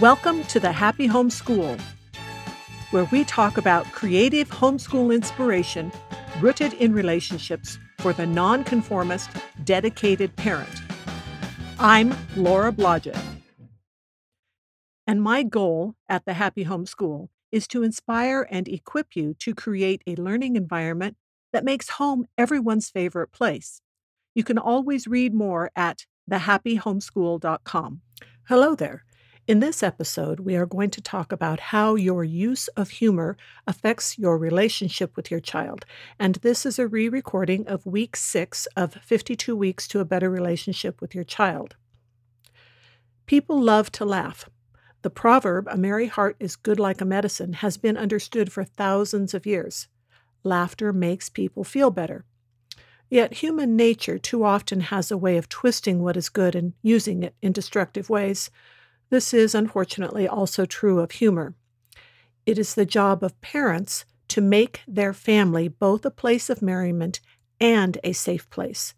Welcome to the Happy Home School, where we talk about creative homeschool inspiration rooted in relationships for the nonconformist, dedicated parent. I'm Laura Blodgett. And my goal at the Happy Home School is to inspire and equip you to create a learning environment that makes home everyone's favorite place. You can always read more at thehappyhomeschool.com. Hello there. In this episode, we are going to talk about how your use of humor affects your relationship with your child. And this is a re recording of week six of 52 Weeks to a Better Relationship with Your Child. People love to laugh. The proverb, a merry heart is good like a medicine, has been understood for thousands of years. Laughter makes people feel better. Yet human nature too often has a way of twisting what is good and using it in destructive ways. This is unfortunately also true of humor. It is the job of parents to make their family both a place of merriment and a safe place.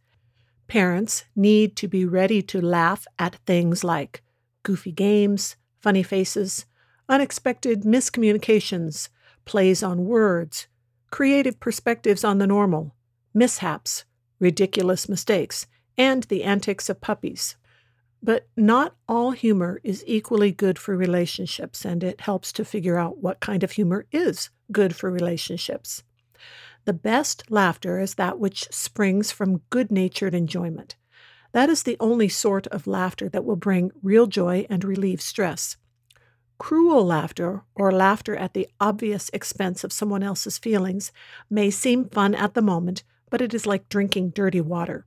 Parents need to be ready to laugh at things like goofy games, funny faces, unexpected miscommunications, plays on words, creative perspectives on the normal, mishaps, ridiculous mistakes, and the antics of puppies. But not all humor is equally good for relationships, and it helps to figure out what kind of humor is good for relationships. The best laughter is that which springs from good natured enjoyment. That is the only sort of laughter that will bring real joy and relieve stress. Cruel laughter, or laughter at the obvious expense of someone else's feelings, may seem fun at the moment, but it is like drinking dirty water.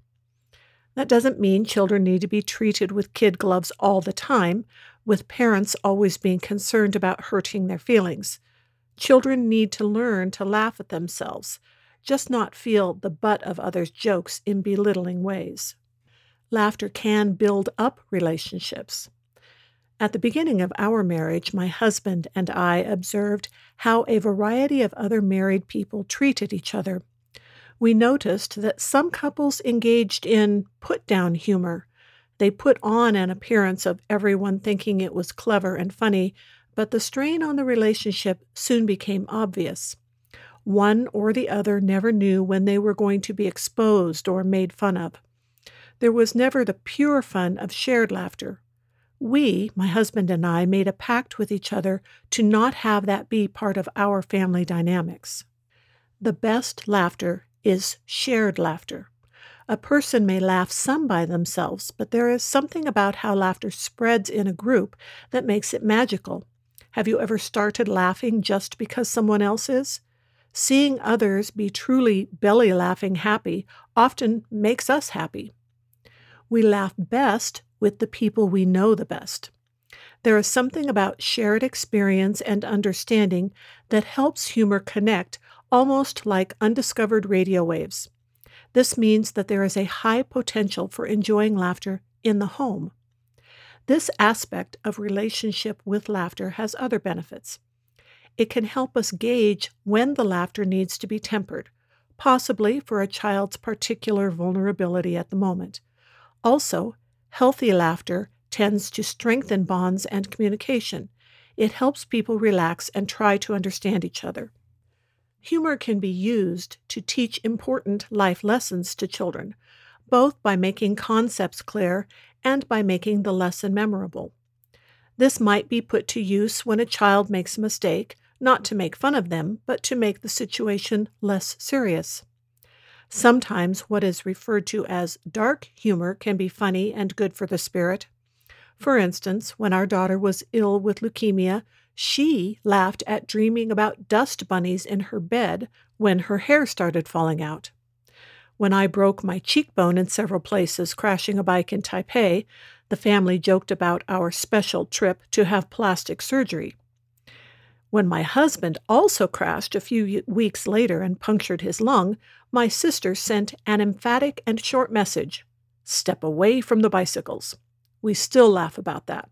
That doesn't mean children need to be treated with kid gloves all the time, with parents always being concerned about hurting their feelings. Children need to learn to laugh at themselves, just not feel the butt of others' jokes in belittling ways. Laughter can build up relationships. At the beginning of our marriage, my husband and I observed how a variety of other married people treated each other we noticed that some couples engaged in put down humor. They put on an appearance of everyone thinking it was clever and funny, but the strain on the relationship soon became obvious. One or the other never knew when they were going to be exposed or made fun of. There was never the pure fun of shared laughter. We, my husband and I, made a pact with each other to not have that be part of our family dynamics. The best laughter is shared laughter. A person may laugh some by themselves, but there is something about how laughter spreads in a group that makes it magical. Have you ever started laughing just because someone else is? Seeing others be truly belly laughing happy often makes us happy. We laugh best with the people we know the best. There is something about shared experience and understanding that helps humor connect almost like undiscovered radio waves. This means that there is a high potential for enjoying laughter in the home. This aspect of relationship with laughter has other benefits. It can help us gauge when the laughter needs to be tempered, possibly for a child's particular vulnerability at the moment. Also, healthy laughter tends to strengthen bonds and communication. It helps people relax and try to understand each other. Humor can be used to teach important life lessons to children, both by making concepts clear and by making the lesson memorable. This might be put to use when a child makes a mistake, not to make fun of them, but to make the situation less serious. Sometimes what is referred to as dark humor can be funny and good for the spirit. For instance, when our daughter was ill with leukemia, she laughed at dreaming about dust bunnies in her bed when her hair started falling out. When I broke my cheekbone in several places crashing a bike in Taipei, the family joked about our special trip to have plastic surgery. When my husband also crashed a few weeks later and punctured his lung, my sister sent an emphatic and short message Step away from the bicycles. We still laugh about that.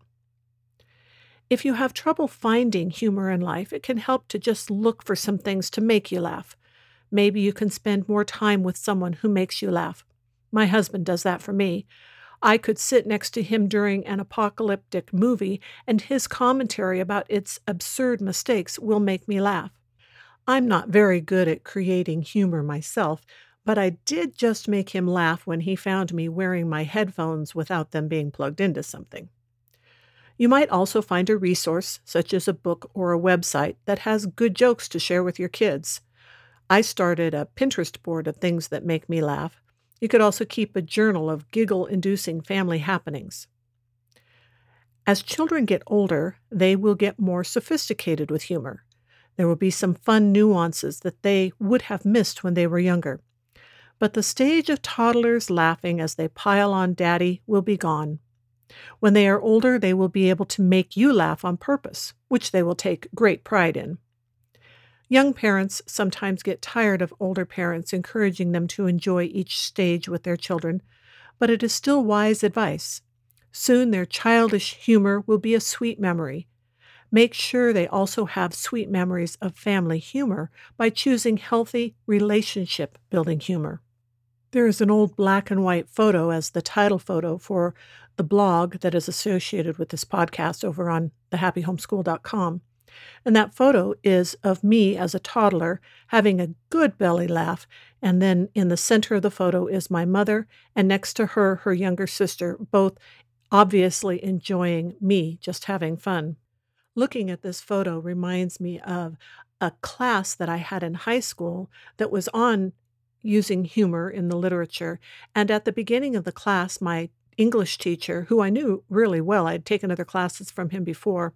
If you have trouble finding humor in life, it can help to just look for some things to make you laugh. Maybe you can spend more time with someone who makes you laugh. My husband does that for me. I could sit next to him during an apocalyptic movie, and his commentary about its absurd mistakes will make me laugh. I'm not very good at creating humor myself, but I did just make him laugh when he found me wearing my headphones without them being plugged into something. You might also find a resource, such as a book or a website, that has good jokes to share with your kids. I started a Pinterest board of things that make me laugh. You could also keep a journal of giggle inducing family happenings. As children get older, they will get more sophisticated with humor. There will be some fun nuances that they would have missed when they were younger. But the stage of toddlers laughing as they pile on daddy will be gone. When they are older, they will be able to make you laugh on purpose, which they will take great pride in. Young parents sometimes get tired of older parents encouraging them to enjoy each stage with their children, but it is still wise advice. Soon their childish humor will be a sweet memory. Make sure they also have sweet memories of family humor by choosing healthy relationship building humor. There is an old black and white photo as the title photo for the blog that is associated with this podcast over on thehappyhomeschool.com. And that photo is of me as a toddler having a good belly laugh. And then in the center of the photo is my mother, and next to her, her younger sister, both obviously enjoying me just having fun. Looking at this photo reminds me of a class that I had in high school that was on using humor in the literature. And at the beginning of the class, my English teacher, who I knew really well, I'd taken other classes from him before,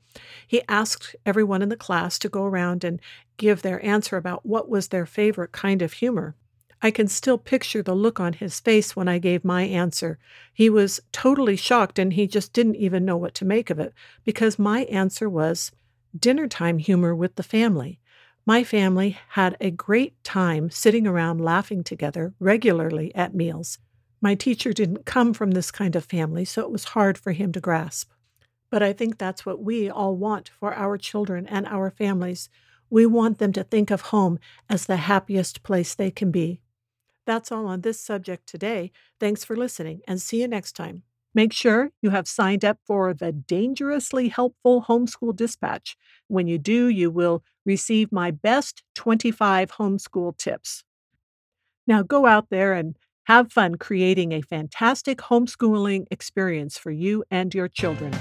he asked everyone in the class to go around and give their answer about what was their favorite kind of humor. I can still picture the look on his face when I gave my answer. He was totally shocked and he just didn't even know what to make of it because my answer was dinner time humor with the family. My family had a great time sitting around laughing together regularly at meals. My teacher didn't come from this kind of family, so it was hard for him to grasp. But I think that's what we all want for our children and our families. We want them to think of home as the happiest place they can be. That's all on this subject today. Thanks for listening and see you next time. Make sure you have signed up for the Dangerously Helpful Homeschool Dispatch. When you do, you will receive my best 25 homeschool tips. Now go out there and have fun creating a fantastic homeschooling experience for you and your children.